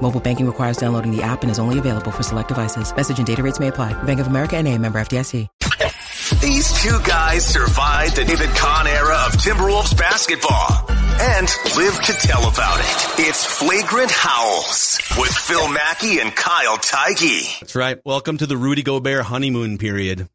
Mobile banking requires downloading the app and is only available for select devices. Message and data rates may apply. Bank of America and a member FDIC. These two guys survived the David Kahn era of Timberwolves basketball and live to tell about it. It's Flagrant Howls with Phil Mackey and Kyle Theige. That's right. Welcome to the Rudy Gobert honeymoon period,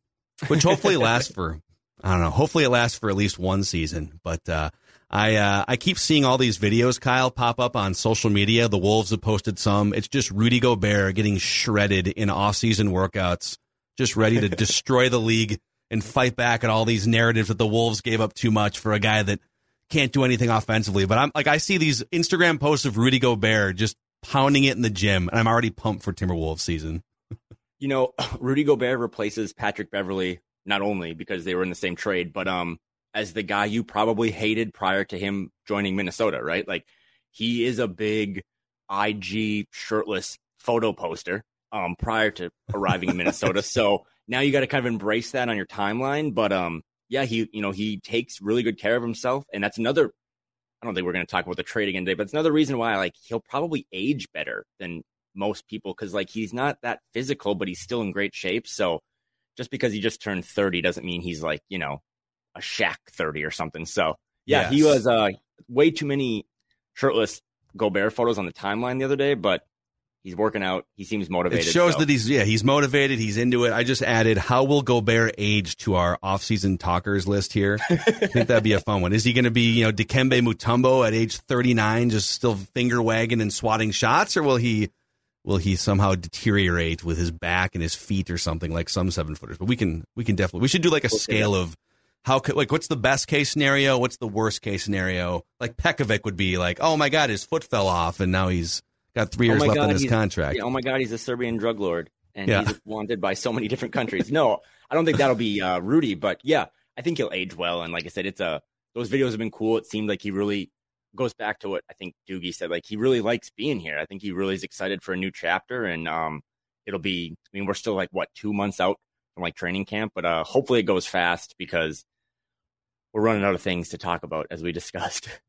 which hopefully lasts for, I don't know, hopefully it lasts for at least one season. But, uh, I uh, I keep seeing all these videos, Kyle, pop up on social media. The Wolves have posted some. It's just Rudy Gobert getting shredded in off-season workouts, just ready to destroy the league and fight back at all these narratives that the Wolves gave up too much for a guy that can't do anything offensively. But I'm like, I see these Instagram posts of Rudy Gobert just pounding it in the gym, and I'm already pumped for Timberwolves season. you know, Rudy Gobert replaces Patrick Beverley not only because they were in the same trade, but um as the guy you probably hated prior to him joining Minnesota, right? Like he is a big IG shirtless photo poster um prior to arriving in Minnesota. so now you got to kind of embrace that on your timeline. But um, yeah, he you know he takes really good care of himself, and that's another. I don't think we're going to talk about the trade again today, but it's another reason why like he'll probably age better than most people because like he's not that physical, but he's still in great shape. So just because he just turned thirty doesn't mean he's like you know a Shaq thirty or something. So yeah, yes. he was uh way too many shirtless Gobert photos on the timeline the other day, but He's working out. He seems motivated. It shows so. that he's yeah he's motivated. He's into it. I just added how will Gobert age to our offseason talkers list here. I think that'd be a fun one. Is he going to be you know Dikembe Mutombo at age 39, just still finger wagging and swatting shots, or will he will he somehow deteriorate with his back and his feet or something like some seven footers? But we can we can definitely we should do like a scale of how could like what's the best case scenario? What's the worst case scenario? Like Pekovic would be like, oh my god, his foot fell off and now he's Got three years oh left God, on his contract. Yeah, oh my God, he's a Serbian drug lord, and yeah. he's wanted by so many different countries. No, I don't think that'll be uh, Rudy, but yeah, I think he'll age well. And like I said, it's a those videos have been cool. It seemed like he really goes back to what I think Doogie said. Like he really likes being here. I think he really is excited for a new chapter, and um, it'll be. I mean, we're still like what two months out from like training camp, but uh, hopefully it goes fast because we're running out of things to talk about as we discussed.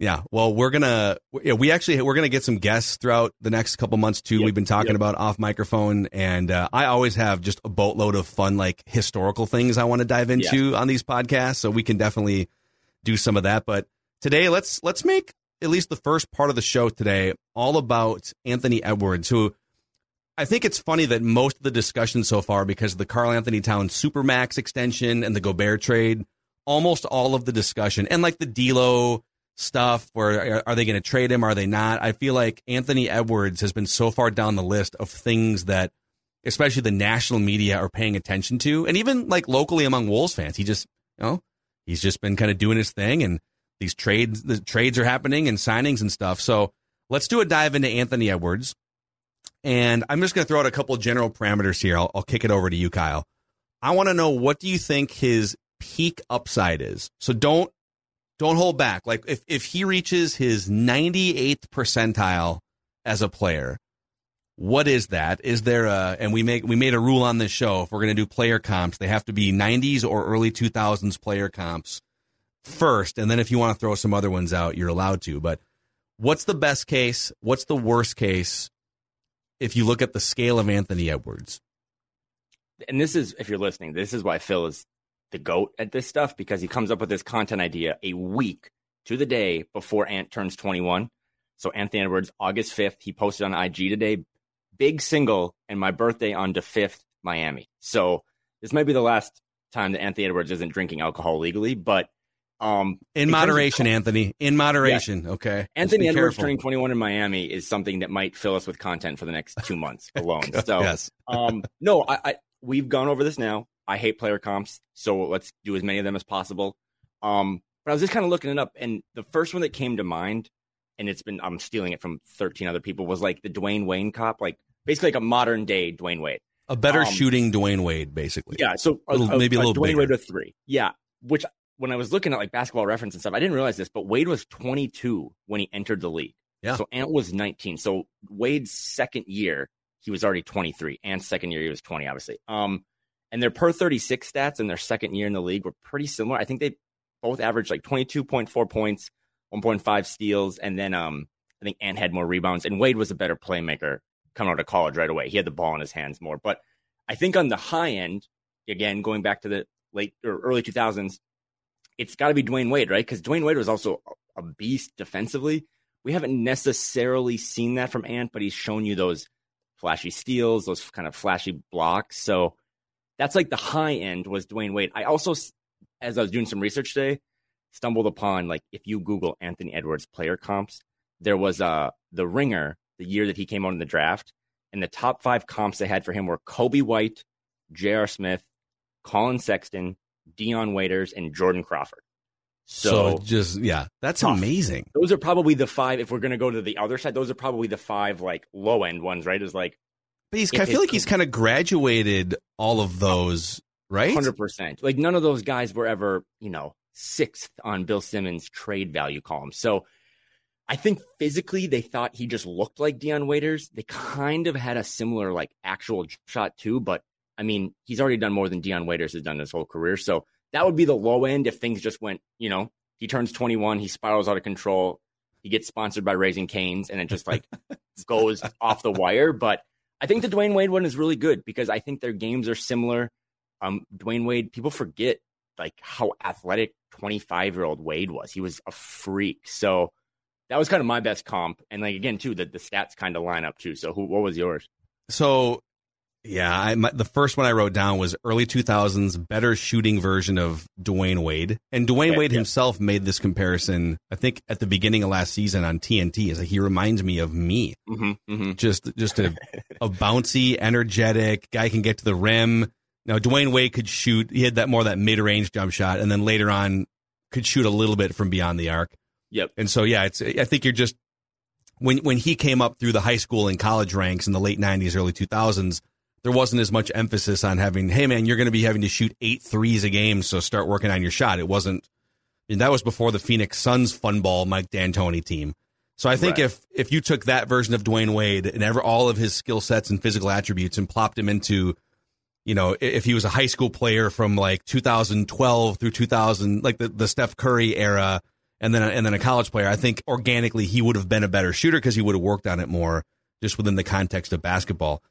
Yeah. Well, we're gonna yeah, we actually we're gonna get some guests throughout the next couple months too. Yep, We've been talking yep. about off microphone, and uh, I always have just a boatload of fun like historical things I want to dive into yeah. on these podcasts. So we can definitely do some of that. But today, let's let's make at least the first part of the show today all about Anthony Edwards, who I think it's funny that most of the discussion so far, because of the Karl-Anthony Towns Supermax extension and the Gobert trade, almost all of the discussion and like the D'Lo stuff where uh, are they going to trade him? Are they not? I feel like Anthony Edwards has been so far down the list of things that, especially the national media, are paying attention to, and even like locally among Wolves fans. He just, you know, he's just been kind of doing his thing, and these trades, the trades are happening and signings and stuff. So let's do a dive into Anthony Edwards, and I'm just going to throw out a couple general parameters here. I'll, I'll kick it over to you, Kyle. I want to know what do you think his peak upside is. So don't don't hold back. Like if if he reaches his 98th percentile as a player, what is that? Is there a and we make we made a rule on this show if we're going to do player comps, they have to be 90s or early 2000s player comps first, and then if you want to throw some other ones out, you're allowed to. But what's the best case? What's the worst case? If you look at the scale of Anthony Edwards, and this is if you're listening, this is why Phil is the goat at this stuff because he comes up with this content idea a week to the day before Ant turns 21. So Anthony Edwards, August 5th, he posted on IG today, big single and my birthday on the 5th, Miami. So this might be the last time that Anthony Edwards isn't drinking alcohol legally, but um, in moderation, of, Anthony. In moderation, yeah. okay. Anthony Edwards careful. turning 21 in Miami is something that might fill us with content for the next two months alone. So, yes. um, no, I, I, we've gone over this now. I hate player comps, so let's do as many of them as possible. Um, but I was just kind of looking it up, and the first one that came to mind, and it's been I'm stealing it from 13 other people, was like the Dwyane Wade cop, like basically like a modern day Dwyane Wade. A better Um, shooting Dwyane Wade, basically. Yeah, so A little- maybe a little Dwyane bigger. Wade with three. Yeah, which when I was looking at like basketball reference and stuff, I didn't realize this, but Wade was 22 when he entered the league. Yeah. So Ant was 19. So Wade's second year, he was already 23. Ant's second year, he was 20, obviously. Um, and their per 36 stats in their second year in the league were pretty similar. I think they both averaged like 22.4 points, 1.5 steals, and then um, I think Ant had more rebounds, and Wade was a better playmaker coming out of college right away. He had the ball in his hands more. But I think on the high end, again, going back to the late or early 2000s, it's got to be Dwyane Wade, right? Because Dwyane Wade was also a beast defensively. We haven't necessarily seen that from Ant, but he's shown you those flashy steals, those kind of flashy blocks. So that's like the high end was Dwyane Wade. I also, as I was doing some research today, stumbled upon like if you Google Anthony Edwards player comps, there was uh the ringer the year that he came out in the draft, and the top five comps they had for him were Coby White, J.R. Smith, Collin Sexton, Dion Waiters, and Jordan Crawford. So, So, just yeah, that's Tough. amazing. those are probably the five. If we're gonna go to the other side, those are probably the five like low end ones, right? Is like But he's I feel like he's kind of graduated all of those, right? hundred percent. Like none of those guys were ever, you know, sixth on Bill Simmons' trade value column. So I think physically they thought he just looked like Dion Waiters. They kind of had a similar like actual shot too, but I mean, he's already done more than Dion Waiters has done his whole career. So that would be the low end if things just went, you know, he turns 21, he spirals out of control, he gets sponsored by Raising Canes, and it just like goes off the wire. But I think the Dwyane Wade one is really good because I think their games are similar. Um, Dwyane Wade, people forget like how athletic 25 year old Wade was. He was a freak. So that was kind of my best comp. And like again, too, the, the stats kind of line up too. So who, what was yours? So, yeah, I, my, the first one I wrote down was early 2000s better shooting version of Dwyane Wade. And Dwyane Okay, Wade yeah. himself made this comparison, I think, at the beginning of last season on TNT. Is like he reminds me of me. Mm-hmm, mm-hmm. Just, just a, a bouncy, energetic guy can get to the rim. Now, Dwyane Wade could shoot. He had that more of that mid range jump shot, and then later on could shoot a little bit from beyond the arc. Yep. And so, yeah, it's. I think you're just when when he came up through the high school and college ranks in the late '90s, early 2000s, there wasn't as much emphasis on having, hey man, you're going to be having to shoot eight threes a game, so start working on your shot. It wasn't. And that was before the Phoenix Suns fun ball Mike D'Antoni team. So I think Right. if if you took that version of Dwyane Wade and ever all of his skill sets and physical attributes and plopped him into, you know, if he was a high school player from like 2012 through 2000, like the, the Steph Curry era, and then and then a college player, I think organically he would have been a better shooter because he would have worked on it more just within the context of basketball.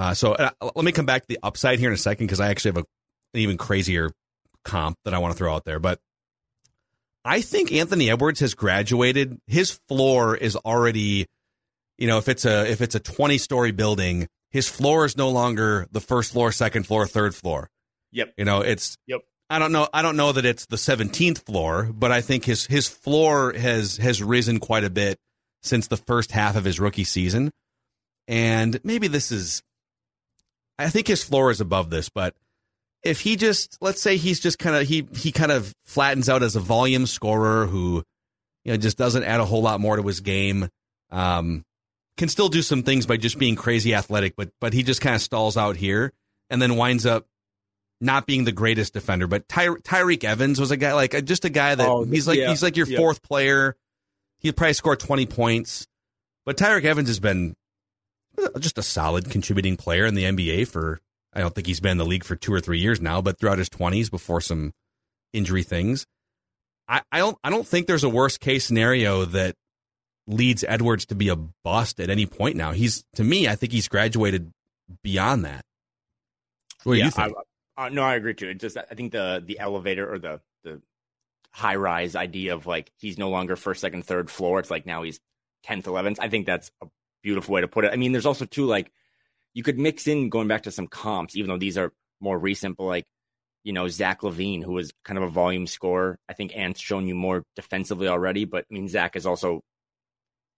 Uh, so uh, let me come back to the upside here in a second because I actually have a, an even crazier comp that I want to throw out there. But I think Anthony Edwards has graduated. His floor is already, you know, if it's a if it's a twenty story building, his floor is no longer the first floor, second floor, third floor. Yep. You know, it's Yep. I don't know. I don't know that it's the seventeenth floor, but I think his his floor has has risen quite a bit since the first half of his rookie season, and maybe this is. I think his floor is above this, but if he just let's say he's just kind of he he kind of flattens out as a volume scorer who you know just doesn't add a whole lot more to his game um can still do some things by just being crazy athletic but but he just kind of stalls out here and then winds up not being the greatest defender. But Ty- Tyreke Evans was a guy like uh, just a guy that Oh, he's like yeah, he's like your yeah. fourth player. He'd probably score 20 points. But Tyreke Evans has been just a solid contributing player in the NBA for I don't think he's been in the league for two or three years now, but throughout his twenties before some injury things. I, I don't I don't think there's a worst case scenario that leads Edwards to be a bust at any point now. He's to me, I think he's graduated beyond that. What do yeah, you think? I, uh, no, I agree too. It just I think the the elevator or the the high rise idea of like he's no longer first, second, third floor. It's like now he's tenth, eleventh. I think that's a beautiful way to put it. I mean, there's also too like you could mix in going back to some comps, even though these are more recent, but like you know Zach LaVine, who was kind of a volume scorer. I think Ant's shown you more defensively already, but I mean Zach has also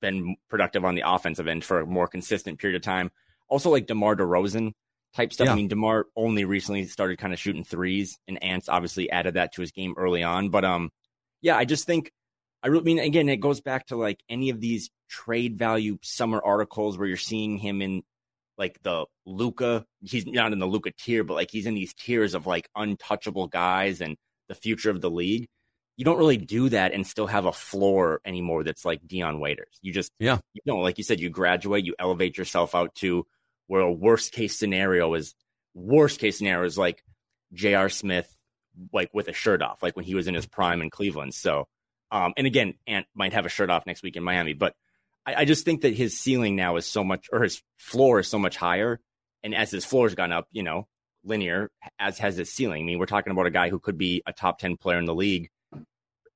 been productive on the offensive end for a more consistent period of time. Also, like DeMar DeRozan type stuff. Yeah. I mean, DeMar only recently started kind of shooting threes, and Ants obviously added that to his game early on. But um, yeah, I just think I really mean again, it goes back to like any of these trade value summer articles where you're seeing him in like the Luka. He's not in the Luka tier, but like he's in these tiers of like untouchable guys and the future of the league. You don't really do that and still have a floor anymore that's like Dion Waiters. You just yeah, you know, like you said, you graduate, you elevate yourself out to where a worst case scenario is worst case scenario is like J.R. Smith, like with a shirt off, like when he was in his prime in Cleveland. So, um, and again, Ant might have a shirt off next week in Miami, but I, I just think that his ceiling now is so much, or his floor is so much higher. And as his floor has gone up, you know, linear, as has his ceiling. I mean, we're talking about a guy who could be a top 10 player in the league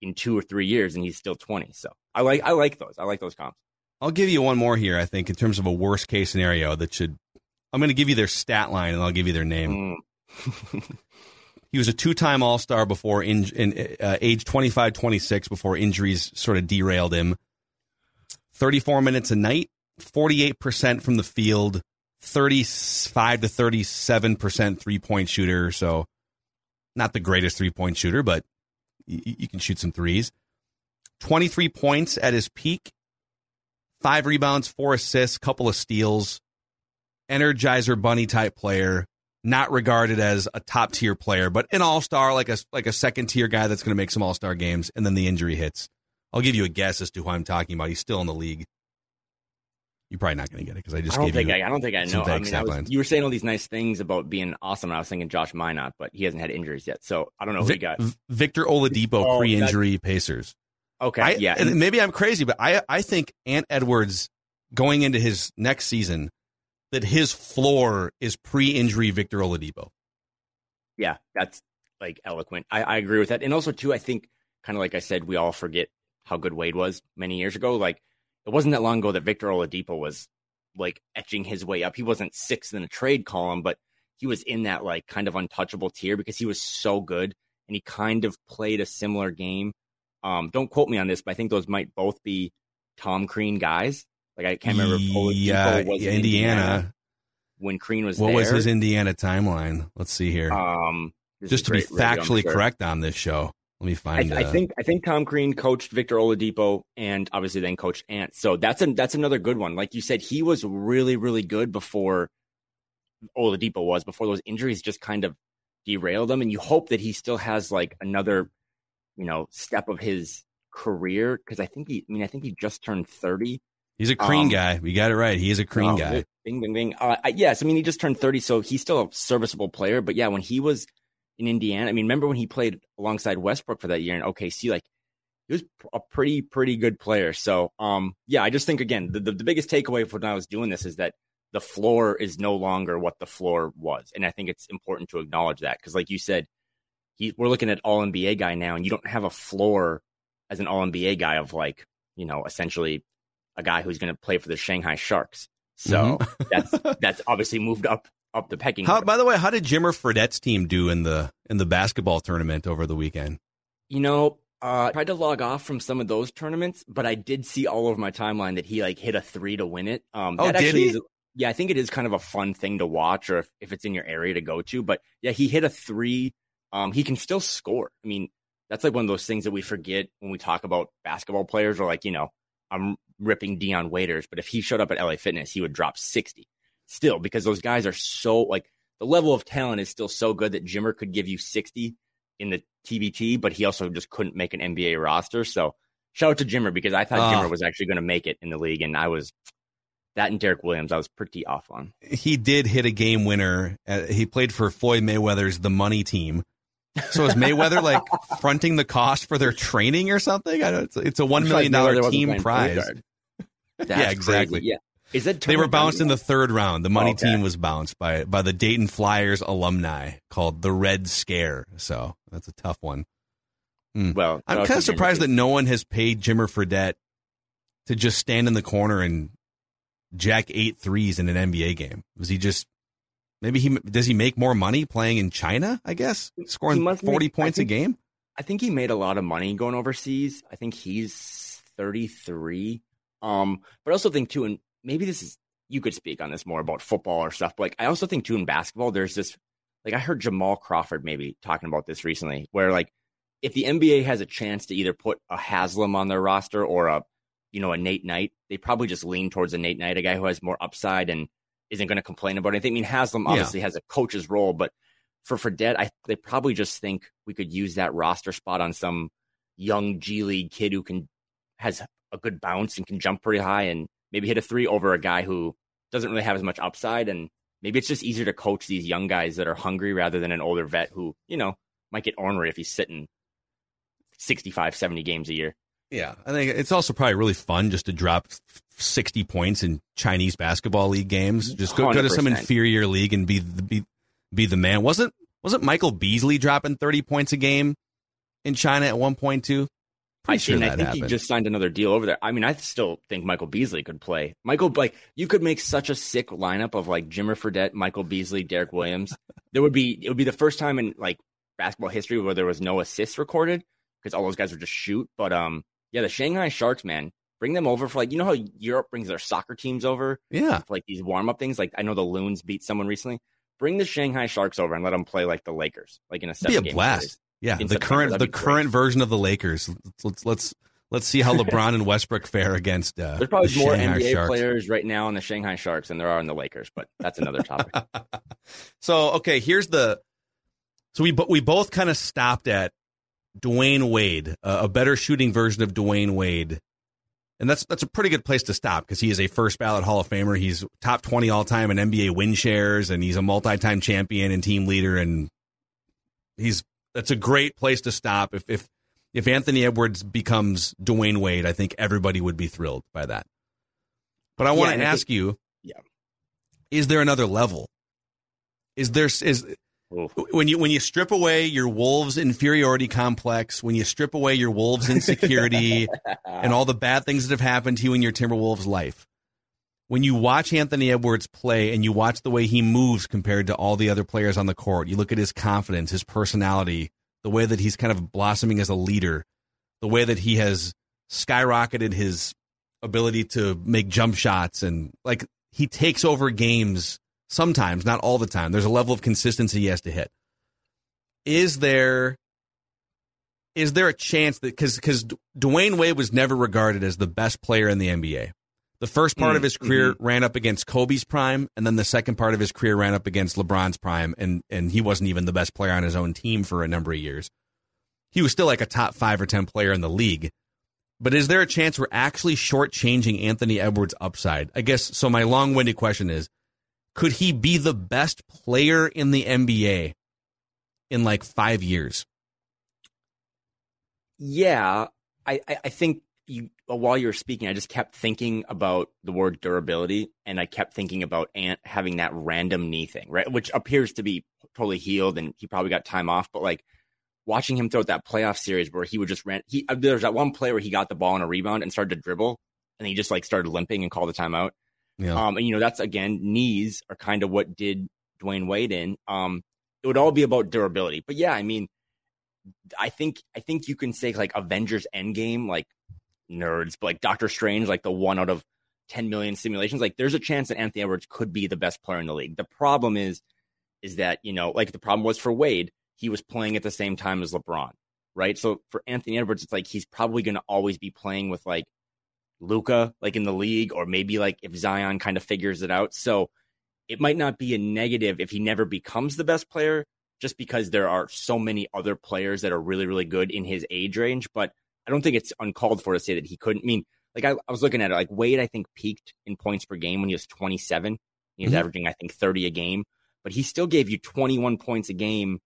in two or three years, and he's still 20. So I like, I like those. I like those comps. I'll give you one more here, I think, in terms of a worst case scenario that should, I'm going to give you their stat line and I'll give you their name. Mm. he was a two time All Star before in, in uh, age 25, 26 before injuries sort of derailed him. 34 minutes a night, 48% from the field, 35 to 37% three point shooter. So, not the greatest three point shooter, but y- you can shoot some threes. 23 points at his peak, five rebounds, four assists, couple of steals. Energizer bunny type player, not regarded as a top tier player, but an all star, like a like a second tier guy that's going to make some all star games, and then the injury hits. I'll give you a guess as to who I'm talking about. He's still in the league. You're probably not going to get it because I just. I don't think I, I, don't think I know. I mean, I was, you were saying all these nice things about being awesome. And I was thinking Josh Minott, but he hasn't had injuries yet, so I don't know who Vic, he got. Victor Oladipo, oh, pre-injury Pacers. Okay, I, yeah, and maybe I'm crazy, but I I think Ant Edwards going into his next season that his floor is pre-injury Victor Oladipo. Yeah, that's like eloquent. I, I agree with that, and also too, I think kind of like I said, we all forget how good Wade was many years ago. Like it wasn't that long ago that Victor Oladipo was like etching his way up. He wasn't sixth in the trade column, but he was in that like kind of untouchable tier because he was so good and he kind of played a similar game. Um, don't quote me on this, but I think those might both be Tom Crean guys. Like I can't remember. Yeah, was Indiana. Indiana. when Crean was. What there. was his Indiana timeline? Let's see here. Um, just to be factually sure. correct on this show. Let me find. I, uh, I, think I think Tom Crean coached Victor Oladipo and obviously then coached Ant. So that's a that's another good one. Like you said, he was really really good before Oladipo was before those injuries just kind of derailed him. And you hope that he still has like another, you know, step of his career because I think he. I mean, I think he just turned thirty. He's a Crean um, guy. We got it right. He is a Crean oh, guy. Bing, bing, bing. Uh, yes, I mean he just turned thirty, so he's still a serviceable player. But yeah, when he was in Indiana. I mean, remember when he played alongside Westbrook for that year in OKC? Like he was a pretty pretty good player. So um, yeah, I just think again the, the, the biggest takeaway from when I was doing this is that the floor is no longer what the floor was, and I think it's important to acknowledge that because, like you said, he, we're looking at All NBA guy now, and you don't have a floor as an All NBA guy of like you know essentially a guy who's going to play for the Shanghai Sharks. So mm-hmm. that's that's obviously moved up up the pecking. How, by the way, how did Jimmer Fredette's team do in the in the basketball tournament over the weekend? You know, uh, I tried to log off from some of those tournaments, but I did see all over my timeline that he like hit a three to win it. Um, oh, did he? Is, yeah, I think it is kind of a fun thing to watch, or if, if it's in your area to go to. But yeah, he hit a three. Um, he can still score. I mean, that's like one of those things that we forget when we talk about basketball players, or like you know, I'm ripping Dion Waiters, but if he showed up at LA Fitness, he would drop sixty still because those guys are so like the level of talent is still so good that Jimmer could give you 60 in the TBT, but he also just couldn't make an NBA roster. So shout out to Jimmer because I thought Jimmer was actually going to make it in the league, and I was that and Derrick Williams. I was pretty off on. He did hit a game winner. Uh, he played for Floyd Mayweather's The Money Team. So is Mayweather like fronting the cost for their training or something? I know it's, it's a one million dollar team prize. yeah, exactly. Crazy. Yeah, is it? They were bounced in the third round. The money okay. team was bounced by by the Dayton Flyers alumni called the Red Scare. So that's a tough one. Mm. Well, I'm kind of surprised that no one has paid Jimmer Fredette to just stand in the corner and jack eight threes in an NBA game. Was he just maybe he does he make more money playing in China? I guess scoring forty make, points think, a game. I think he made a lot of money going overseas. I think he's thirty three. Um, but I also think too, and maybe this is you could speak on this more about football or stuff. But like I also think too in basketball, there's this like I heard Jamal Crawford maybe talking about this recently, where like if the NBA has a chance to either put a Haslem on their roster or a you know a Nate Knight, they probably just lean towards a Nate Knight, a guy who has more upside and isn't going to complain about anything. I mean, Haslem obviously yeah. has a coach's role, but for Fredette, I they probably just think we could use that roster spot on some young G League kid who can has a good bounce and can jump pretty high and maybe hit a three over a guy who doesn't really have as much upside. And maybe it's just easier to coach these young guys that are hungry rather than an older vet who, you know, might get ornery if he's sitting 65, 70 games a year. Yeah. I think it's also probably really fun just to drop 60 points in Chinese basketball league games. Just go, go to some inferior league and be the, be, be the man. Wasn't, wasn't Michael Beasley dropping 30 points a game in China at one point too? I, sure I think happened. he just signed another deal over there. I mean, I still think Michael Beasley could play. Michael, like, you could make such a sick lineup of like Jimmer Fredette, Michael Beasley, Derrick Williams. there would be it would be the first time in like basketball history where there was no assists recorded because all those guys would just shoot. But um, yeah, the Shanghai Sharks, man, bring them over for like you know how Europe brings their soccer teams over, yeah, for like these warm up things. Like I know the Loons beat someone recently. Bring the Shanghai Sharks over and let them play like the Lakers, like in a seven be a blast. Series. Yeah, the current the current version of the Lakers. Let's let's let's, see how LeBron and Westbrook fare against. Uh, There's probably the more Shanghai NBA Sharks. players right now in the Shanghai Sharks than there are in the Lakers, but that's another topic. so okay, here's the. So we we both kind of stopped at Dwyane Wade, uh, a better shooting version of Dwyane Wade. And that's that's a pretty good place to stop because he is a first ballot Hall of Famer. He's top twenty all time in NBA win shares, and he's a multi time champion and team leader. And he's that's a great place to stop. If if if Anthony Edwards becomes Dwyane Wade, I think everybody would be thrilled by that. But I want yeah, to ask think, you, yeah, is there another level? Is there is when you when you strip away your Wolves inferiority complex, when you strip away your Wolves insecurity and all the bad things that have happened to you in your Timberwolves life, when you watch Anthony Edwards play and you watch the way he moves compared to all the other players on the court, you look at his confidence, his personality, the way that he's kind of blossoming as a leader, the way that he has skyrocketed his ability to make jump shots and like he takes over games Sometimes, not all the time. There's a level of consistency he has to hit. Is there is there a chance that because because Dwyane Wade was never regarded as the best player in the NBA. The first part mm, of his career mm-hmm. ran up against Kobe's prime, and then the second part of his career ran up against LeBron's prime, and and he wasn't even the best player on his own team for a number of years. He was still like a top five or ten player in the league. But is there a chance we're actually shortchanging Anthony Edwards' upside? I guess so. My long-winded question is: could he be the best player in the NBA in like five years? Yeah, I, I think you while you were speaking, I just kept thinking about the word durability, and I kept thinking about Ant having that random knee thing, right? Which appears to be totally healed, and he probably got time off. But like watching him throw that playoff series where he would just ran, he uh, there's that one play where he got the ball on a rebound and started to dribble, and he just like started limping and called the timeout. Yeah. Um, and you know, that's again, knees are kind of what did Dwyane Wade in. Um, it would all be about durability. But yeah, I mean, I think I think you can say like Avengers Endgame, like nerds, but like Doctor Strange, like the one out of 10 million simulations. Like there's a chance that Anthony Edwards could be the best player in the league. The problem is, is that, you know, like the problem was for Wade, he was playing at the same time as LeBron, right? So for Anthony Edwards, it's like he's probably going to always be playing with like Luka like in the league, or maybe like if Zion kind of figures it out. So it might not be a negative if he never becomes the best player, just because there are so many other players that are really, really good in his age range. But I don't think it's uncalled for to say that he couldn't. I mean, like I, I was looking at it, like Wade, I think peaked in points per game when he was 27. He was mm-hmm. averaging, I think, 30 a game, but he still gave you 21 points a game,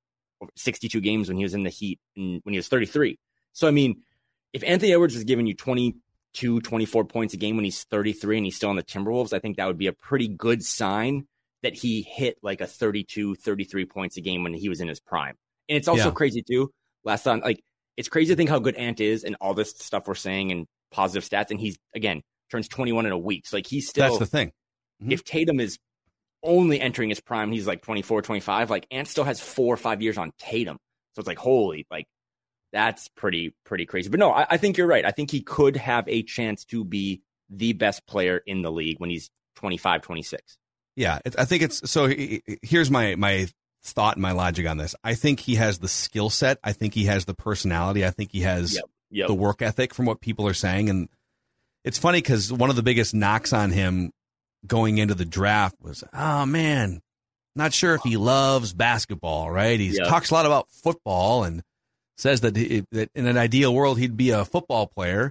62 games when he was in the Heat and when he was 33. So I mean, if Anthony Edwards is giving you 20 22, 24 points a game when he's 33 and he's still on the Timberwolves, I think that would be a pretty good sign that he hit like a 32, 33 points a game when he was in his prime. And it's also yeah. crazy too. Last time, like it's crazy to think how good Ant is and all this stuff we're saying and positive stats. And he's again turns 21 in a week. So like he's still that's the thing. Mm-hmm. If Tatum is only entering his prime, he's like 24, 25. Like Ant still has four or five years on Tatum. So it's like holy, like that's pretty pretty crazy. But no, I, I, think you're right. I think he could have a chance to be the best player in the league when he's 25, 26. Yeah, I think it's so. Here's my my thought and my logic on this. I think he has the skill set. I think he has the personality. I think he has yep, yep. the work ethic from what people are saying. And it's funny because one of the biggest knocks on him going into the draft was, oh man, not sure if he loves basketball, right? He Yeah. talks a lot about football and says that, he, that in an ideal world he'd be a football player.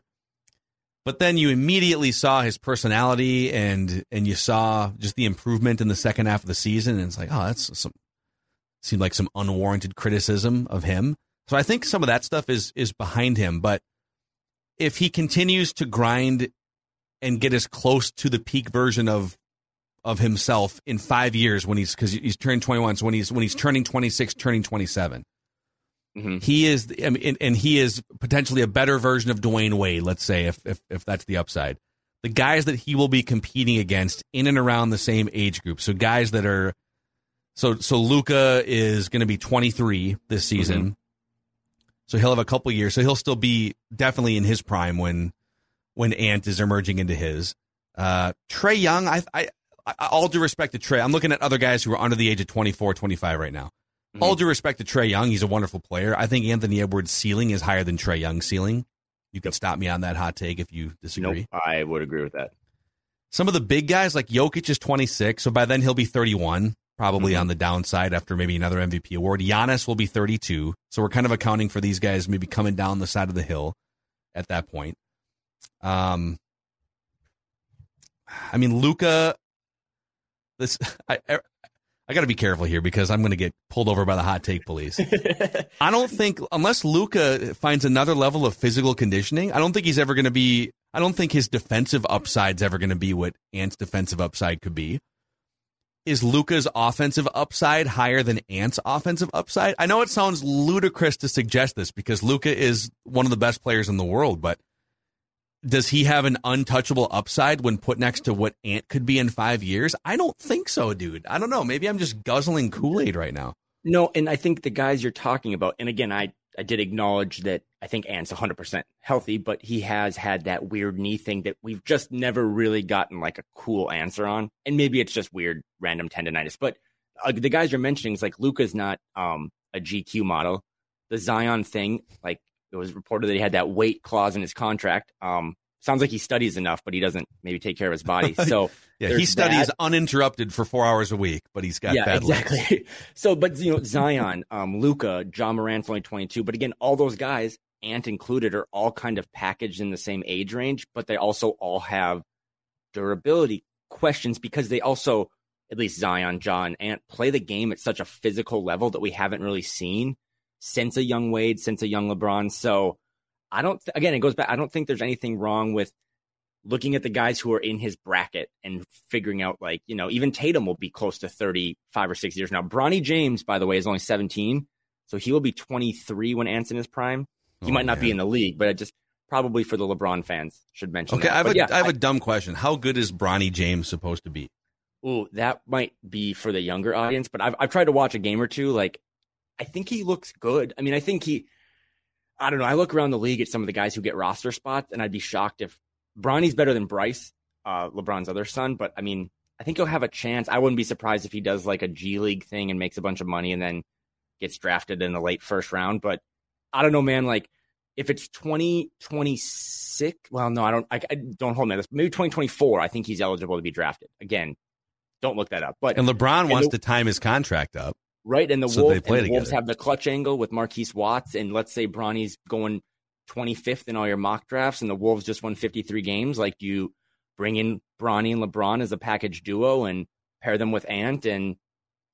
But then you immediately saw his personality and and you saw just the improvement in the second half of the season, and it's like, oh, that's some seemed like some unwarranted criticism of him. So I think some of that stuff is is behind him. But if he continues to grind and get as close to the peak version of of himself in five years when he's because he's turned 21 so when he's when he's turning 26 turning 27 Mhm. he is I mean, and, and he is potentially a better version of Dwyane Wade let's say if, if if that's the upside. The guys that he will be competing against in and around the same age group. So guys that are so so Luka is going to be 23 this season. So he'll have a couple years. So he'll still be definitely in his prime when when Ant is emerging into his. Uh Trae Young I I I- all due respect to Trae, I'm looking at other guys who are under the age of 24, 25 right now. Mhm. All due respect to Trae Young, he's a wonderful player. I think Anthony Edwards' ceiling is higher than Trae Young's ceiling. You can stop me on that hot take if you disagree. Nope, I would agree with that. Some of the big guys, like Jokic, is 26, so by then he'll be 31, probably Mhm. on the downside after maybe another MVP award. Giannis will be 32, so we're kind of accounting for these guys maybe coming down the side of the hill at that point. Um, I mean, Luka. This I I, got to be careful here because I'm going to get pulled over by the hot take police. I don't think unless Luka finds another level of physical conditioning, I don't think he's ever going to be. I don't think his defensive upside's ever going to be what Ant's defensive upside could be. Is Luka's offensive upside higher than Ant's offensive upside? I know it sounds ludicrous to suggest this because Luka is one of the best players in the world, but does he have an untouchable upside when put next to what Ant could be in five years? I don't think so, dude. I don't know. Maybe I'm just guzzling Kool Aid right now. No, and I think the guys you're talking about, and again, I, I did acknowledge that I think Ant's 100% healthy, but he has had that weird knee thing that we've just never really gotten like a cool answer on. And maybe it's just weird random tendonitis. But uh, the guys you're mentioning is like Luka's not um, a GQ model. The Zion thing, like it was reported that he had that weight clause in his contract. Um, sounds like he studies enough, but he doesn't maybe take care of his body. So Yeah, he studies that. uninterrupted for four hours a week, but he's got yeah, bad legs. exactly. So, but you know, Zion, um, Luka, Ja Morant's only 22, but again, all those guys, Ant included, are all kind of packaged in the same age range, but they also all have durability questions because they also, at least Zion, Ja, Ant, play the game at such a physical level that we haven't really seen since a young Wade, since a young LeBron. So, I don't. Th- again, it goes back. I don't think there's anything wrong with looking at the guys who are in his bracket and figuring out like you know even Tatum will be close to 35 or 6 years now. Bronny James by the way is only 17 so he will be 23 when Ant's in his prime. He Oh, might not be in the league but I just probably for the LeBron fans should mention Okay, that. I have, But a, yeah, I have a dumb question. How good is Bronny James supposed to be? Ooh, that might be for the younger audience, but I've I've tried to watch a game or two. Like, I think he looks good. I mean, I think he. I don't know. I look around the league at some of the guys who get roster spots, and I'd be shocked if Bronny's better than Bryce, uh, LeBron's other son. But I mean, I think he'll have a chance. I wouldn't be surprised if he does like a G League thing and makes a bunch of money and then gets drafted in the late first round. But I don't know, man. Like, if it's twenty twenty six, well, no, I don't. I, I don't hold me. this. Maybe twenty twenty four. I think he's eligible to be drafted again. Don't look that up. But And LeBron And wants the- to time his contract up. Right, and the, So play and the Wolves have the Klutch angle with Marquise Watts, and let's say Bronny's going 25th in all your mock drafts, and the Wolves just won 53 games. Like, you bring in Bronny and LeBron as a package duo and pair them with Ant and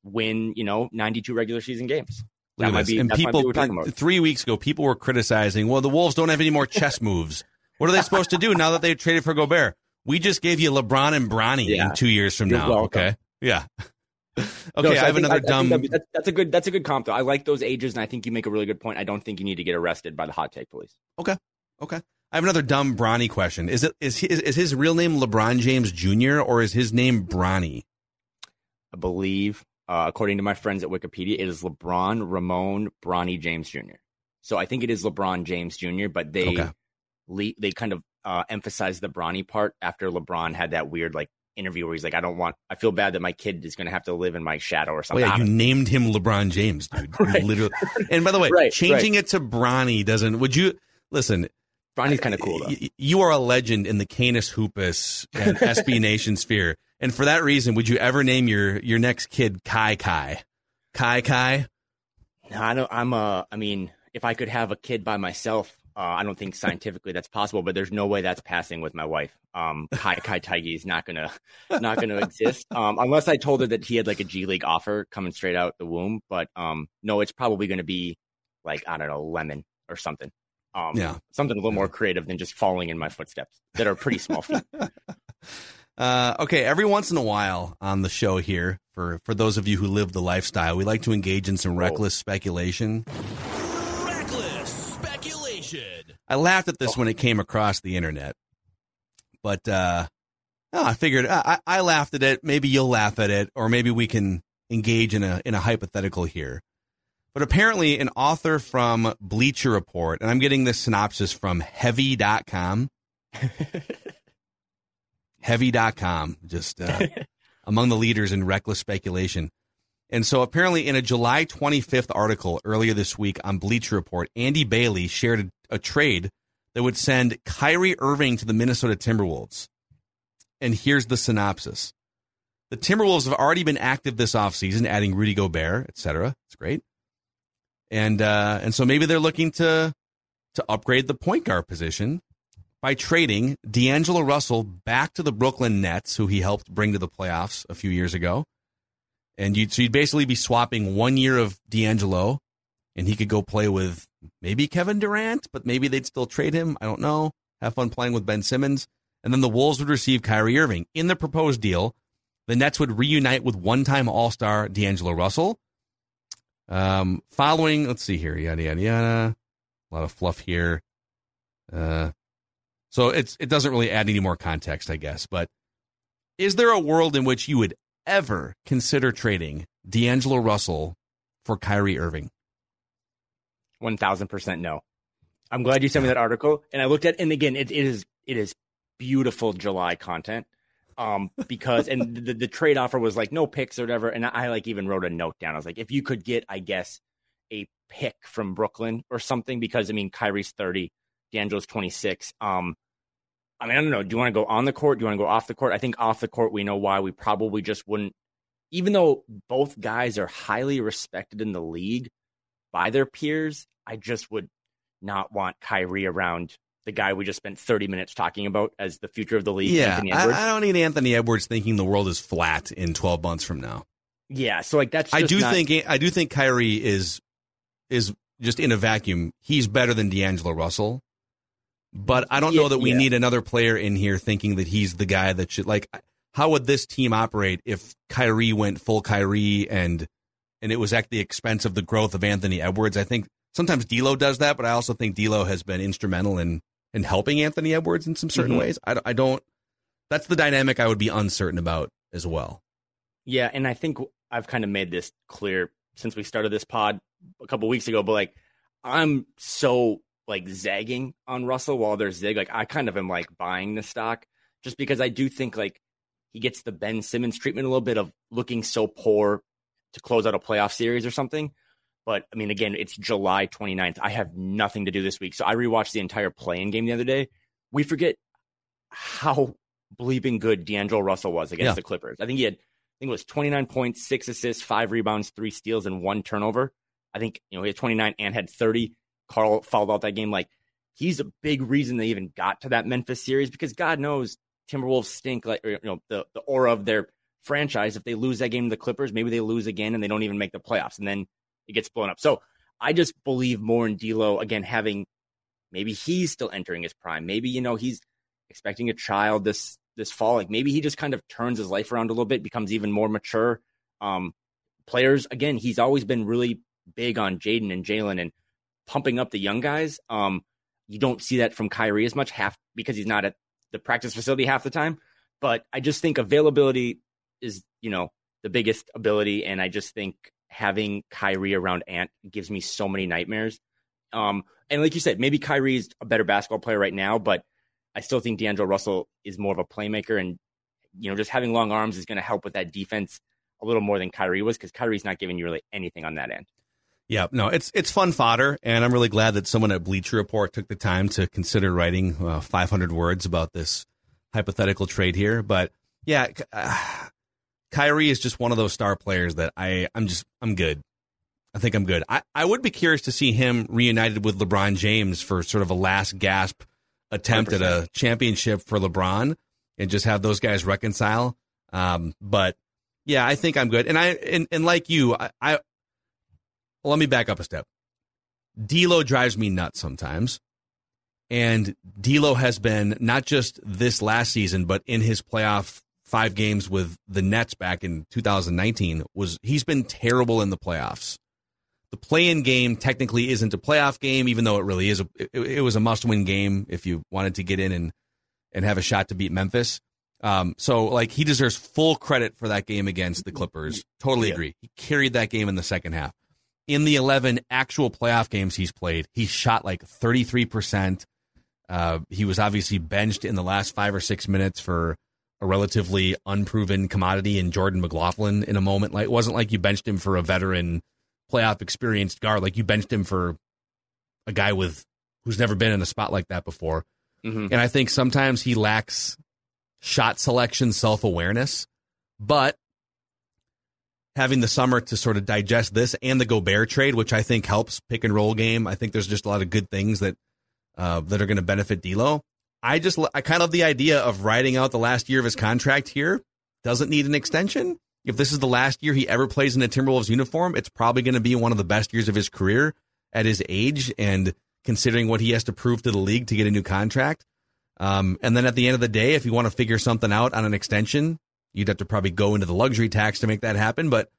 win, you know, 92 regular season games? That might be- and that might be people what we're talking about. three weeks ago, people were criticizing. Well, the Wolves don't have any more chess moves. What are they supposed to do now that they traded for Gobert? We just gave you LeBron and Bronny Yeah. in two years from You're now. welcome. Okay, yeah. okay, No, so I have think- another I dumb. be- that's, that's a good. That's a good comp. Though I like those ages, and I think you make a really good point. I don't think you need to get arrested by the hot take police. Okay. Okay. I have another dumb Bronny question. Is it is his, is his real name LeBron James Jr. or is his name Bronny? I believe, uh, according to my friends at Wikipedia, it is LeBron Ramon Bronny James Jr. So I think it is LeBron James Jr. But they Okay. le- they kind of uh, emphasized the Bronny part after LeBron had that weird like interview where he's like, I don't want, I feel bad that my kid is going to have to live in my shadow or Oh something. yeah, you named him LeBron James, dude. Right. Literally. And by the way, Right, changing it to Bronny doesn't. Would you listen? Bronny's kind of cool though. y- You are a legend in the Canis Hoopus and SB Nation sphere. And for that reason, would you ever name your your next kid Kai Kai? Kai Kai? No, I don't. I'm a. I mean, if I could have a kid by myself, uh, I don't think scientifically that's possible. But there's no way that's passing with my wife. Um, Kai Kai Theige is not gonna not gonna exist um, unless I told her that he had like a G League offer coming straight out the womb. But um, no, it's probably gonna be like I don't know, lemon or something. Um, Yeah. something a little more creative than just following in my footsteps that are pretty small feet. Uh, okay, every once in a while on the show here, for for those of you who live the lifestyle, we like to engage in some reckless speculation. I laughed at this when it came across the internet, but uh, oh, I figured I, I I laughed at it. Maybe you'll laugh at it, or maybe we can engage in a in a hypothetical here. But apparently, an author from Bleacher Report, and I'm getting this synopsis from Heavy.com. Heavy.com, just uh, among the leaders in reckless speculation. And so, apparently, in a July 25th article earlier this week on Bleacher Report, Andy Bailey shared a, a trade that would send Kyrie Irving to the Minnesota Timberwolves. And here's the synopsis The Timberwolves have already been active this offseason, adding Rudy Gobert, et cetera. It's great. And, uh, and so maybe they're looking to, to upgrade the point guard position by trading D'Angelo Russell back to the Brooklyn Nets, who he helped bring to the playoffs a few years ago. And you'd, so you'd basically be swapping one year of D'Angelo, and he could go play with maybe Kevin Durant, but maybe they'd still trade him. I don't know. Have fun playing with Ben Simmons. And then the Wolves would receive Kyrie Irving. In the proposed deal, the Nets would reunite with one time All Star D'Angelo Russell. Um, following, let's see here, yada, yada, yada. A lot of fluff here. Uh, so it's it doesn't really add any more context, I guess. But is there a world in which you would ever consider trading D'Angelo Russell for Kyrie Irving? One thousand percent no. I'm glad you sent me that article, and I looked at, and again, it, it is it is beautiful July content, um, because and the, the trade offer was like no picks or whatever, and I like even wrote a note down. I was like, if you could get, I guess, a pick from Brooklyn or something, because I mean, Kyrie's thirty, D'Angelo's twenty six. Um, I mean, I don't know. Do you want to go on the court? Do you want to go off the court? I think off the court, we know why we probably just wouldn't, even though both guys are highly respected in the league by their peers. I just would not want Kyrie around the guy we just spent 30 minutes talking about as the future of the league. Yeah, I. I don't need Anthony Edwards thinking the world is flat in 12 months from now. yeah. So like that's, I do not- think I do think Kyrie is is just in a vacuum. He's better than D'Angelo Russell, but I don't know that we yeah. need another player in here thinking that he's the guy that should like. How would this team operate if Kyrie went full Kyrie and and it was at the expense of the growth of Anthony Edwards? I think sometimes D'Lo does that, but I also think D'Lo has been instrumental in in helping Anthony Edwards in some certain Mhm. ways. I, I don't. That's the dynamic I would be uncertain about as well. Yeah, and I think I've kind of made this clear since we started this pod a couple weeks ago, but like I'm so like zagging on Russell while there's zig. Like I kind of am like buying the stock just because I do think like he gets the Ben Simmons treatment a little bit of looking so poor to close out a playoff series or something. But I mean, again, it's July 29th. I have nothing to do this week. So I rewatched the entire play-in game the other day. We forget how bleeping good D'Angelo Russell was against Yeah. the Clippers. I think he had, I think it was 29 points, six assists, five rebounds, three steals, and one turnover. I think, you know, he had 29 and had 30. Karl fouled out that game. Like, he's a big reason they even got to that Memphis series because God knows Timberwolves stink like, you know, the, the aura of their franchise. If they lose that game to the Clippers, maybe they lose again and they don't even make the playoffs. And then it gets blown up. So I just believe more in D'Lo again, having maybe he's still entering his prime. Maybe, you know, he's expecting a child this, this fall. Like maybe he just kind of turns his life around a little bit, becomes even more mature. Um, players, again, he's always been really big on Jaden and Jalen and pumping up the young guys. Um, you don't see that from Kyrie as much half because he's not at the practice facility half the time. But I just think availability is, you know, the biggest ability. And I just think having Kyrie around Ant gives me so many nightmares. Um, and like you said, maybe Kyrie's a better basketball player right now, but I still think D'Angelo Russell is more of a playmaker. And, you know, just having long arms is going to help with that defense a little more than Kyrie was because Kyrie's not giving you really anything on that end. Yeah, no, it's it's fun fodder, and I'm really glad that someone at Bleacher Report took the time to consider writing uh, 500 words about this hypothetical trade here. But Yeah, uh, Kyrie is just one of those star players that I I'm just I'm good. I think I'm good. I, I would be curious to see him reunited with LeBron James for sort of a last gasp attempt 100%. at a championship for LeBron and just have those guys reconcile. Um, but yeah, I think I'm good. And I and, and like you, I, I let me back up a step. D'Lo drives me nuts sometimes, and D'Lo has been not just this last season, but in his playoff five games with the Nets back in 2019 was he's been terrible in the playoffs. The play-in game technically isn't a playoff game, even though it really is. A, it, it was a must-win game if you wanted to get in and and have a shot to beat Memphis. Um, so like he deserves full credit for that game against the Clippers. Totally agree. He carried that game in the second half. In the 11 actual playoff games he's played, he shot like 33%. Uh, he was obviously benched in the last five or six minutes for a relatively unproven commodity in Jordan McLaughlin in a moment. Like it wasn't like you benched him for a veteran playoff experienced guard. Like you benched him for a guy with who's never been in a spot like that before. Mm-hmm. And I think sometimes he lacks shot selection self awareness, but having the summer to sort of digest this and the Gobert trade, which I think helps pick and roll game. I think there's just a lot of good things that uh, that are going to benefit D'Lo. I just I kind of the idea of riding out the last year of his contract here doesn't need an extension. If this is the last year he ever plays in a Timberwolves uniform, it's probably going to be one of the best years of his career at his age and considering what he has to prove to the league to get a new contract. Um, and then at the end of the day, if you want to figure something out on an extension, you'd have to probably go into the luxury tax to make that happen. But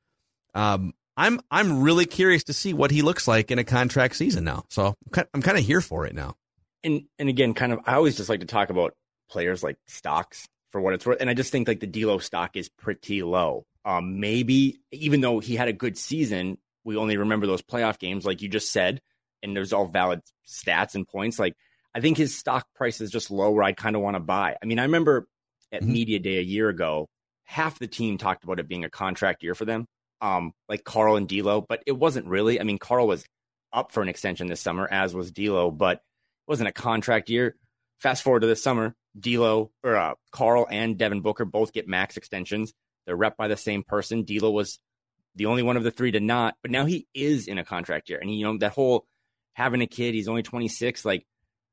um, I'm I'm really curious to see what he looks like in a contract season now. So I'm kind, of here for it now. And and again, kind of, I always just like to talk about players like stocks for what it's worth. And I just think like the D'Lo stock is pretty low. Um, maybe even though he had a good season, we only remember those playoff games, like you just said, and there's all valid stats and points. Like I think his stock price is just low where I kind of want to buy. I mean, I remember at mm-hmm. media day a year ago, half the team talked about it being a contract year for them, um, like Karl and D'Lo, but it wasn't really. I mean, Karl was up for an extension this summer, as was D'Lo, but it wasn't a contract year. Fast forward to this summer, D'Lo or uh, Karl and Devin Booker both get max extensions. They're rep by the same person. D'Lo was the only one of the three to not, but now he is in a contract year, and you know that whole having a kid. He's only 26. Like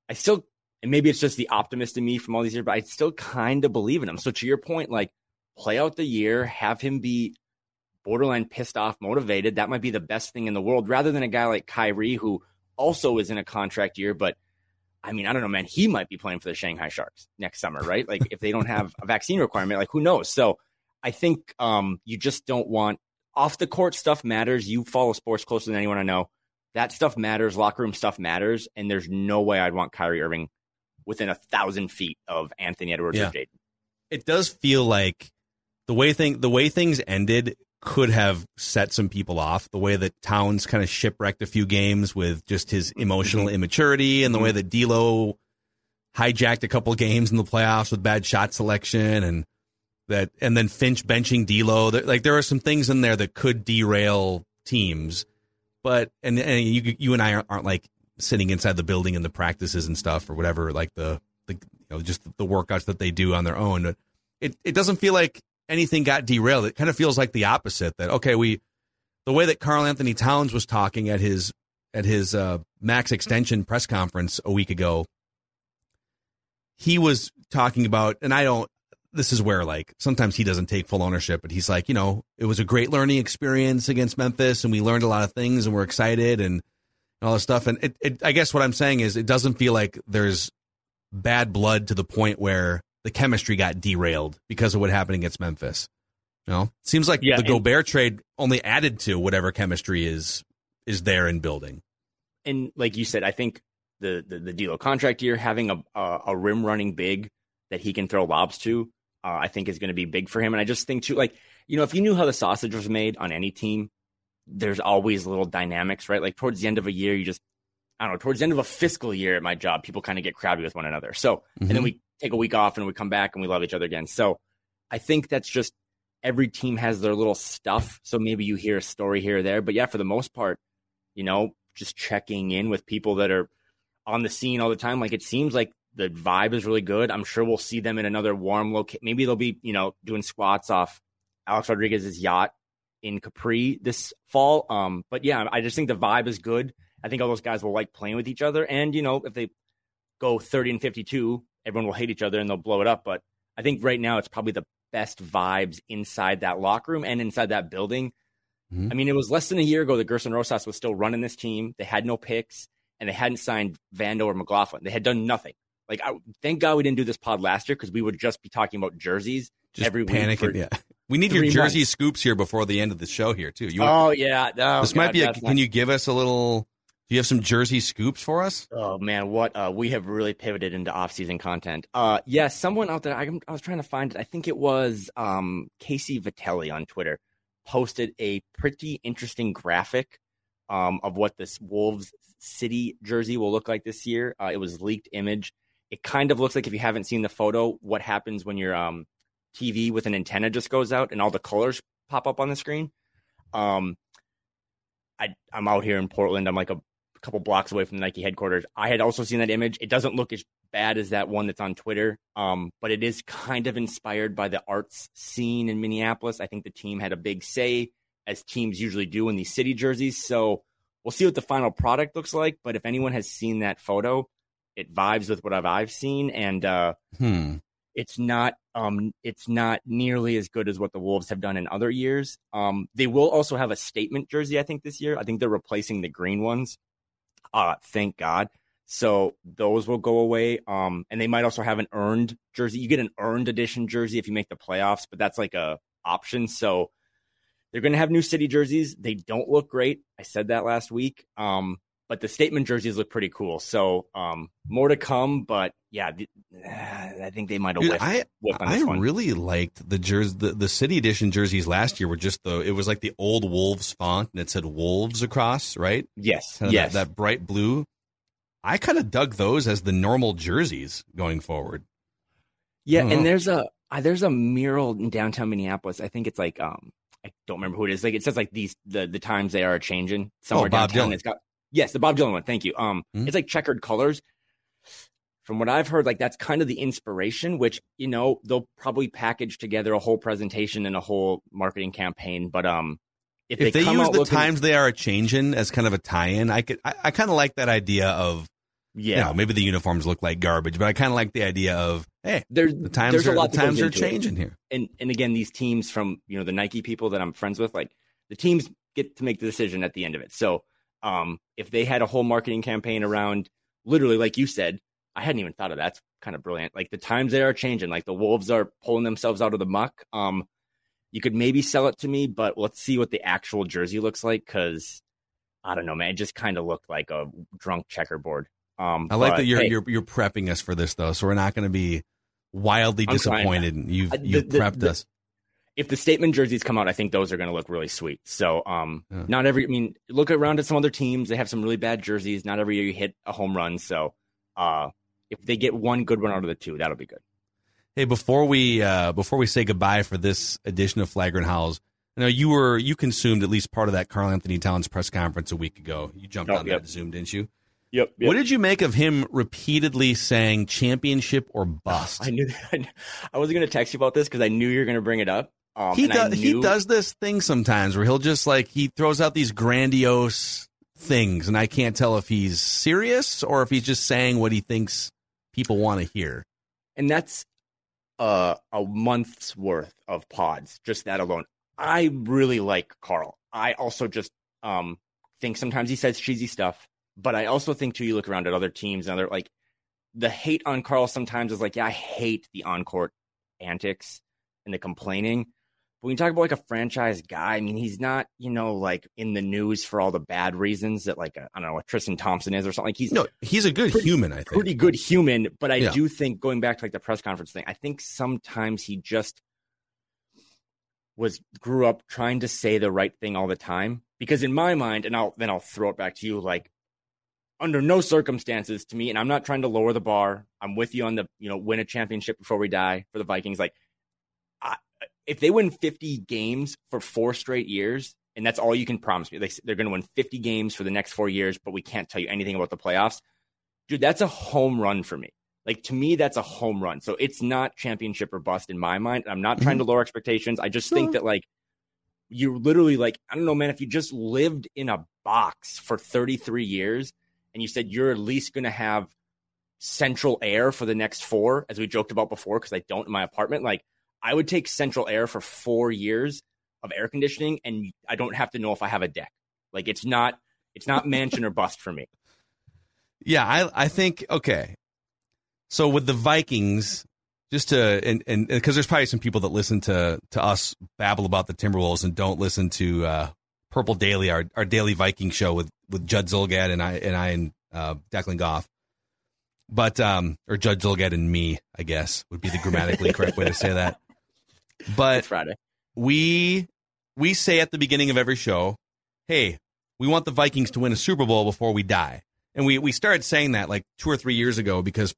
I still, and maybe it's just the optimist in me from all these years, but I still kind of believe in him. So to your point, like play out the year, have him be borderline pissed off, motivated. That might be the best thing in the world rather than a guy like Kyrie who also is in a contract year, but I mean, I don't know, man. He might be playing for the Shanghai Sharks next summer, right? Like if they don't have a vaccine requirement, like who knows? So I think um, you just don't want off the court stuff matters. You follow sports closer than anyone I know that stuff matters. Locker room stuff matters. And there's no way I'd want Kyrie Irving within a thousand feet of Anthony Edwards yeah. or Jaden. It does feel like the way thing the way things ended could have set some people off. The way that Towns kind of shipwrecked a few games with just his emotional mm-hmm. immaturity, and the mm-hmm. way that D'Lo hijacked a couple games in the playoffs with bad shot selection, and that and then Finch benching D'Lo. Like there are some things in there that could derail teams but and, and you you and I aren't, aren't like sitting inside the building and the practices and stuff or whatever, like the the you know just the workouts that they do on their own. It it doesn't feel like anything got derailed. It kind of feels like the opposite. That okay, we the way that Karl-Anthony Towns was talking at his at his uh, max extension press conference a week ago, he was talking about, and I don't this is where like sometimes he doesn't take full ownership, but he's like, you know, it was a great learning experience against Memphis, and we learned a lot of things, and we're excited and, and all this stuff. And it, it, I guess what I'm saying is, it doesn't feel like there's bad blood to the point where the chemistry got derailed because of what happened against Memphis. You know, seems like yeah, the Gobert trade only added to whatever chemistry is is there in building. And like you said, I think the the, the D'Lo contract year having a, a a rim running big that he can throw lobs to uh, I think is going to be big for him. And I just think too, like, you know, if you knew how the sausage was made on any team, there's always little dynamics, right? Like towards the end of a year, you just, I don't know, towards the end of a fiscal year at my job, people kind of get crabby with one another. So, mm-hmm. and then mm-hmm. we take a week off and we come back and we love each other again. So I think that's just every team has their little stuff. So maybe you hear a story here or there. But yeah, for the most part, you know, just checking in with people that are on the scene all the time. Like it seems like the vibe is really good. I'm sure we'll see them in another warm location. Maybe they'll be, you know, doing squats off Alex Rodriguez's yacht in Capri this fall. Um, but yeah, I just think the vibe is good. I think all those guys will like playing with each other. And, you know, if they go 30 and 52, everyone will hate each other and they'll blow it up. But I think right now it's probably the best vibes inside that locker room and inside that building. Mm-hmm. I mean, it was less than a year ago that Gerson Rosas was still running this team. They had no picks and they hadn't signed Vando or McLaughlin. They had done nothing. Like, I, thank God we didn't do this pod last year because we would just be talking about jerseys just every panicking. yeah, we need your jersey months. scoops here before the end of the show here too. You oh yeah, no, this God, might be. A, can you give us a little? Do you have some jersey scoops for us? Oh man, what uh, we have really pivoted into off-season content. Uh, yes, yeah, someone out there. I, I, was trying to find it. I think it was um, Casey Vitelli on Twitter posted a pretty interesting graphic um, of what this Wolves City jersey will look like this year. Uh, it was leaked image. It kind of looks like if you haven't seen the photo, what happens when your um, TV with an antenna just goes out and all the colors pop up on the screen. Um, I I'm out here in Portland. I'm like a couple blocks away from the Nike headquarters. I had also seen that image. It doesn't look as bad as that one that's on Twitter, um, but it is kind of inspired by the arts scene in Minneapolis. I think the team had a big say, as teams usually do in these city jerseys. So we'll see what the final product looks like. But if anyone has seen that photo, it vibes with what I've, I've seen, and uh, hmm. it's not um, it's not nearly as good as what the Wolves have done in other years. Um, they will also have a statement jersey, I think, this year. I think they're replacing the green ones. Uh, thank God. So those will go away. Um, and they might also have an earned jersey. You get an earned edition jersey if you make the playoffs, but that's like a option. So they're going to have new city jerseys. They don't look great. I said that last week. Um, but the statement jerseys look pretty cool. So um, more to come. But yeah, uh, I think they might have. Dude, I I one. really liked the jersey. The, the city edition jerseys last year were just the. It was like the old Wolves font, and it said Wolves across, right? Yes, kind yes. That, that bright blue. I kind of dug those as the normal jerseys going forward. Yeah, and know. there's a uh, there's a mural in downtown Minneapolis. I think it's like um I don't remember who it is. Like it says like these the the times they are changing somewhere oh, Bob downtown. Dylan. It's got yes, the Bob Dylan one. Thank you. Um, mm-hmm. it's like checkered colors. From what I've heard, like that's kind of the inspiration. Which you know they'll probably package together a whole presentation and a whole marketing campaign. But um, if, if they, they use the looking, times they are a changing as kind of a tie-in, I could I, I kind of like that idea of yeah, you know, maybe the uniforms look like garbage, but I kind of like the idea of hey, there's the times there's are, a lot the times are changing it. here. And and again, these teams from you know the Nike people that I'm friends with, like the teams get to make the decision at the end of it. So um, if they had a whole marketing campaign around literally, like you said, I hadn't even thought of that. That's kind of brilliant. Like the times they are changing, like the Wolves are pulling themselves out of the muck. Um, you could maybe sell it to me, but let's see what the actual jersey looks like because I don't know, man. It just kind of looked like a drunk checkerboard. Um, I like that you're hey, you're you're prepping us for this though, so we're not going to be wildly I'm disappointed. You've you've the, prepped the, us. If the statement jerseys come out, I think those are going to look really sweet. So, um, yeah. not every. I mean, look around at some other teams; they have some really bad jerseys. Not every year you hit a home run. So, uh, if they get one good one out of the two, that'll be good. Hey, before we uh, before we say goodbye for this edition of Flagrant Howls, I know you were you consumed at least part of that Karl-Anthony Towns press conference a week ago. You jumped oh, on yep. that Zoom, didn't you? Yep, yep, What did you make of him repeatedly saying championship or bust? I knew I wasn't going to text you about this because I knew you were going to bring it up. Um, he does. Knew... He does this thing sometimes where he'll just like he throws out these grandiose things, and I can't tell if he's serious or if he's just saying what he thinks people want to hear. And that's uh, a month's worth of pods, just that alone. I really like Karl. I also just um, think sometimes he says cheesy stuff. But I also think too, you look around at other teams and they're like the hate on Karl sometimes is like, yeah, I hate the on court antics and the complaining. But when you talk about like a franchise guy, I mean, he's not, you know, like in the news for all the bad reasons that like, I don't know, what Tristan Thompson is or something. Like he's no, he's a good pretty, human, I think. Pretty good human. But I yeah. do think going back to like the press conference thing, I think sometimes he just was grew up trying to say the right thing all the time. Because in my mind, and I'll then I'll throw it back to you, like under no circumstances to me, and I'm not trying to lower the bar. I'm with you on the, you know, win a championship before we die for the Vikings. Like, I, if they win 50 games for four straight years, and that's all you can promise me, they, they're going to win 50 games for the next four years, but we can't tell you anything about the playoffs. Dude, that's a home run for me. Like to me, that's a home run. So it's not championship or bust in my mind. I'm not trying to mm-hmm. lower expectations. I just think that like you're literally like, I don't know, man, if you just lived in a box for 33 years and you said you're at least going to have central air for the next four, as we joked about before, because I don't in my apartment, like I would take central air for four years of air conditioning and I don't have to know if I have a deck. Like it's not, it's not mansion or bust for me. Yeah, I I think okay. So with the Vikings, just to and and because there's probably some people that listen to to us babble about the Timberwolves and don't listen to uh, Purple Daily, our our daily Viking show with with Judd Zulgad and I and I and uh, Declan Goff. But um, or Judd Zulgad and me, I guess would be the grammatically correct way to say that. But It's Friday. we we say at the beginning of every show, "Hey, we want the Vikings to win a Super Bowl before we die." And we we started saying that like 2 or 3 years ago because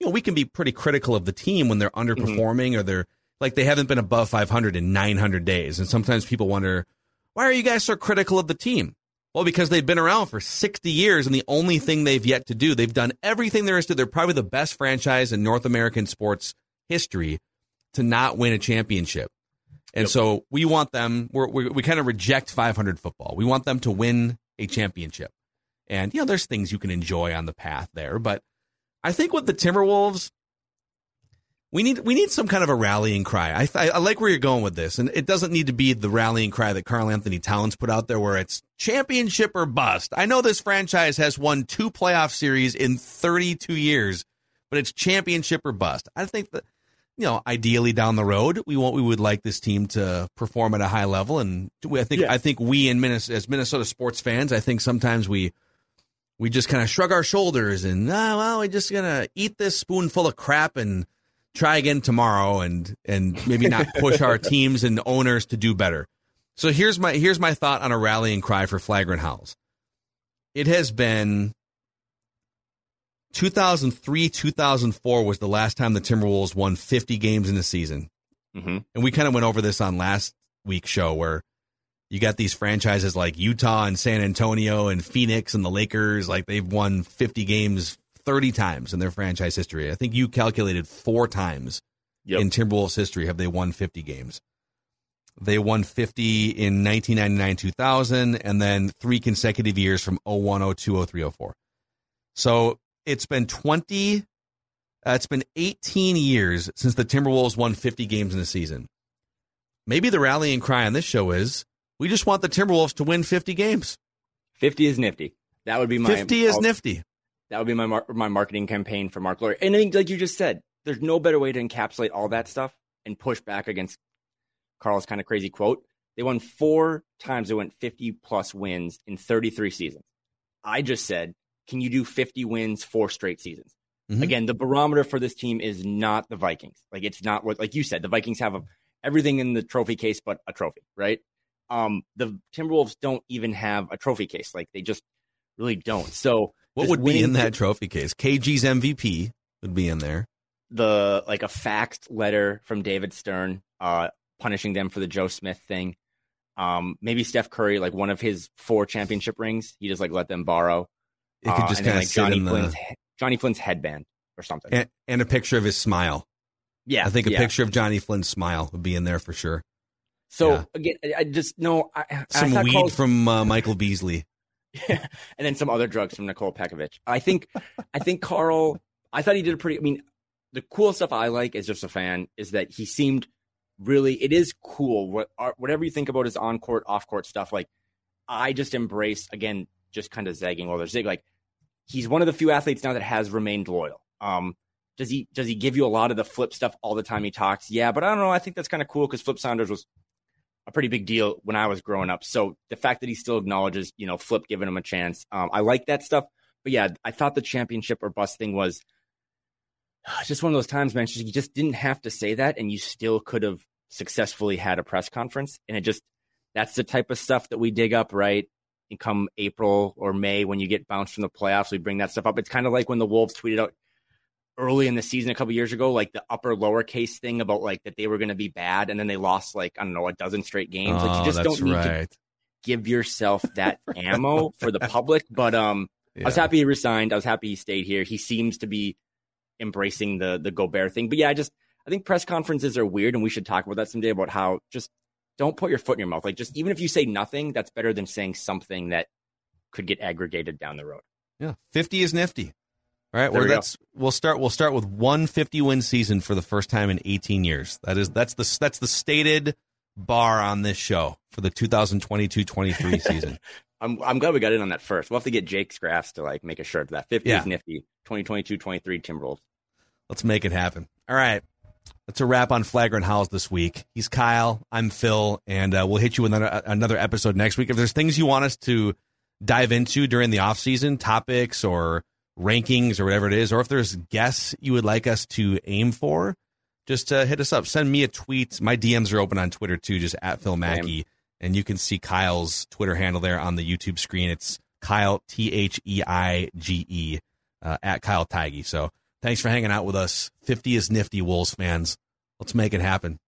you know, we can be pretty critical of the team when they're mm-hmm. underperforming or they're like they haven't been above 500 in 900 days. And sometimes people wonder, "Why are you guys so critical of the team?" Well, because they've been around for 60 years and the only thing they've yet to do, they've done everything there is to. They're probably the best franchise in North American sports history to not win a championship. And Yep. so we want them, we're, we we kind of reject 500 football. We want them to win a championship. And, you know, there's things you can enjoy on the path there. But I think with the Timberwolves, we need we need some kind of a rallying cry. I, I, I like where you're going with this, and it doesn't need to be the rallying cry that Karl-Anthony Towns put out there, where it's championship or bust. I know this franchise has won two playoff series in 32 years, but it's championship or bust. I think that you know, ideally down the road, we want we would like this team to perform at a high level, and we, I think Yeah. I think we in Minnesota, as Minnesota sports fans, I think sometimes we we just kind of shrug our shoulders and ah, well, we're just gonna eat this spoonful of crap and try again tomorrow, and and maybe not push our teams and owners to do better. So here's my here's my thought on a rallying cry for flagrant howls. It has been 2003 2004 was the last time the Timberwolves won 50 games in a season. hmm And we kind of went over this on last week's show where you got these franchises like Utah and San Antonio and Phoenix and the Lakers. Like they've won 50 games 30 times in their franchise history. I think you calculated four times Yep. in Timberwolves history have they won 50 games. They won 50 in 1999 2000 and then three consecutive years from 01, 02, 03, 04. So it's been 20, uh, it's been 18 years since the Timberwolves won 50 games in a season. Maybe the rallying cry on this show is we just want the Timberwolves to win 50 games. 50 is nifty. That would be my 50 is nifty. That would be my mar- my marketing campaign for Marc Lore. And I think, like you just said, there's no better way to encapsulate all that stuff and push back against Karl's kind of crazy quote. They won four times. They went 50 plus wins in 33 seasons. I just said, can you do 50 wins four straight seasons? Mhm. Again, the barometer for this team is not the Vikings. Like it's not what, like you said, the Vikings have a, everything in the trophy case but a trophy, right? Um, the Timberwolves don't even have a trophy case. Like they just really don't. So What would be in that trophy case? KG's MVP would be in there. the like a faxed letter from David Stern, uh, punishing them for the Joe Smith thing. Um, maybe Steph Curry, like one of his four championship rings, he just like let them borrow. It could Uh, just then, kind of like sit Johnny in the Flynn's Johnny Flynn's headband or something. and, and a picture of his smile. yeah, I think a yeah. picture of Johnny Flynn's smile would be in there for sure. So yeah. again, I- I just know I, I Some thought weed Karl- from uh, Michael Beasley. and then some other drugs from Nikola Pekovic. I think, I think Karl. I thought he did a pretty. I mean, the cool stuff I like as just a fan is that he seemed really. It is cool. What whatever you think about his on court, off court stuff, like I just embrace again, just kind of zagging while they're zig. Like he's one of the few athletes now that has remained loyal. Um, does he does he give you a lot of the flip stuff all the time he talks? Yeah, but I don't know. I think that's kind of cool because Flip Saunders was a pretty big deal when I was growing up. So the fact that he still acknowledges, you know, Flip giving him a chance, um, I like that stuff. But yeah, I thought the championship or bust thing was just one of those times, man. You just didn't have to say that, and you still could have successfully had a press conference. And it just that's the type of stuff that we dig up, right? And come April or May when you get bounced from the playoffs, we bring that stuff up. It's kind of like when the Wolves tweeted out early in the season a couple years ago, like the upper lowercase thing about like that they were going to be bad, and then they lost like I don't know a dozen straight games. like Oh, you just don't need to give yourself that ammo for the public. But um, I was happy he resigned. I was happy he stayed here. He seems to be embracing the the Gobert thing. But yeah, I just I think press conferences are weird, and we should talk about that someday about how just don't put your foot in your mouth. Like just even if you say nothing, that's better than saying something that could get aggregated down the road. Yeah, fifty is nifty. All right, well, we that's we'll start. We'll start with one 50 win season for the first time in 18 years. That is that's the that's the stated bar on this show for the 2022-23 season. I'm I'm glad we got in on that first. We'll have to get Jake's Scraps to like make a shirt of that. 50 Yeah. is nifty. 2022-23 Timberwolves. Let's make it happen. All right. That's a wrap on Flagrant Howls this week. He's Kyle. I'm Phil, and uh, we'll hit you with another, another episode next week. If there's things you want us to dive into during the off season, topics or rankings or whatever it is, or if there's guests you would like us to aim for, just uh, hit us up. Send me a tweet. My DMs are open on Twitter too, just at Phil Mackey, and you can see Kyle's Twitter handle there on the YouTube screen. It's Kyle T H E I G E uh, at Kyle Theige. So thanks for hanging out with us. 50 is nifty, Wolves fans. Let's make it happen.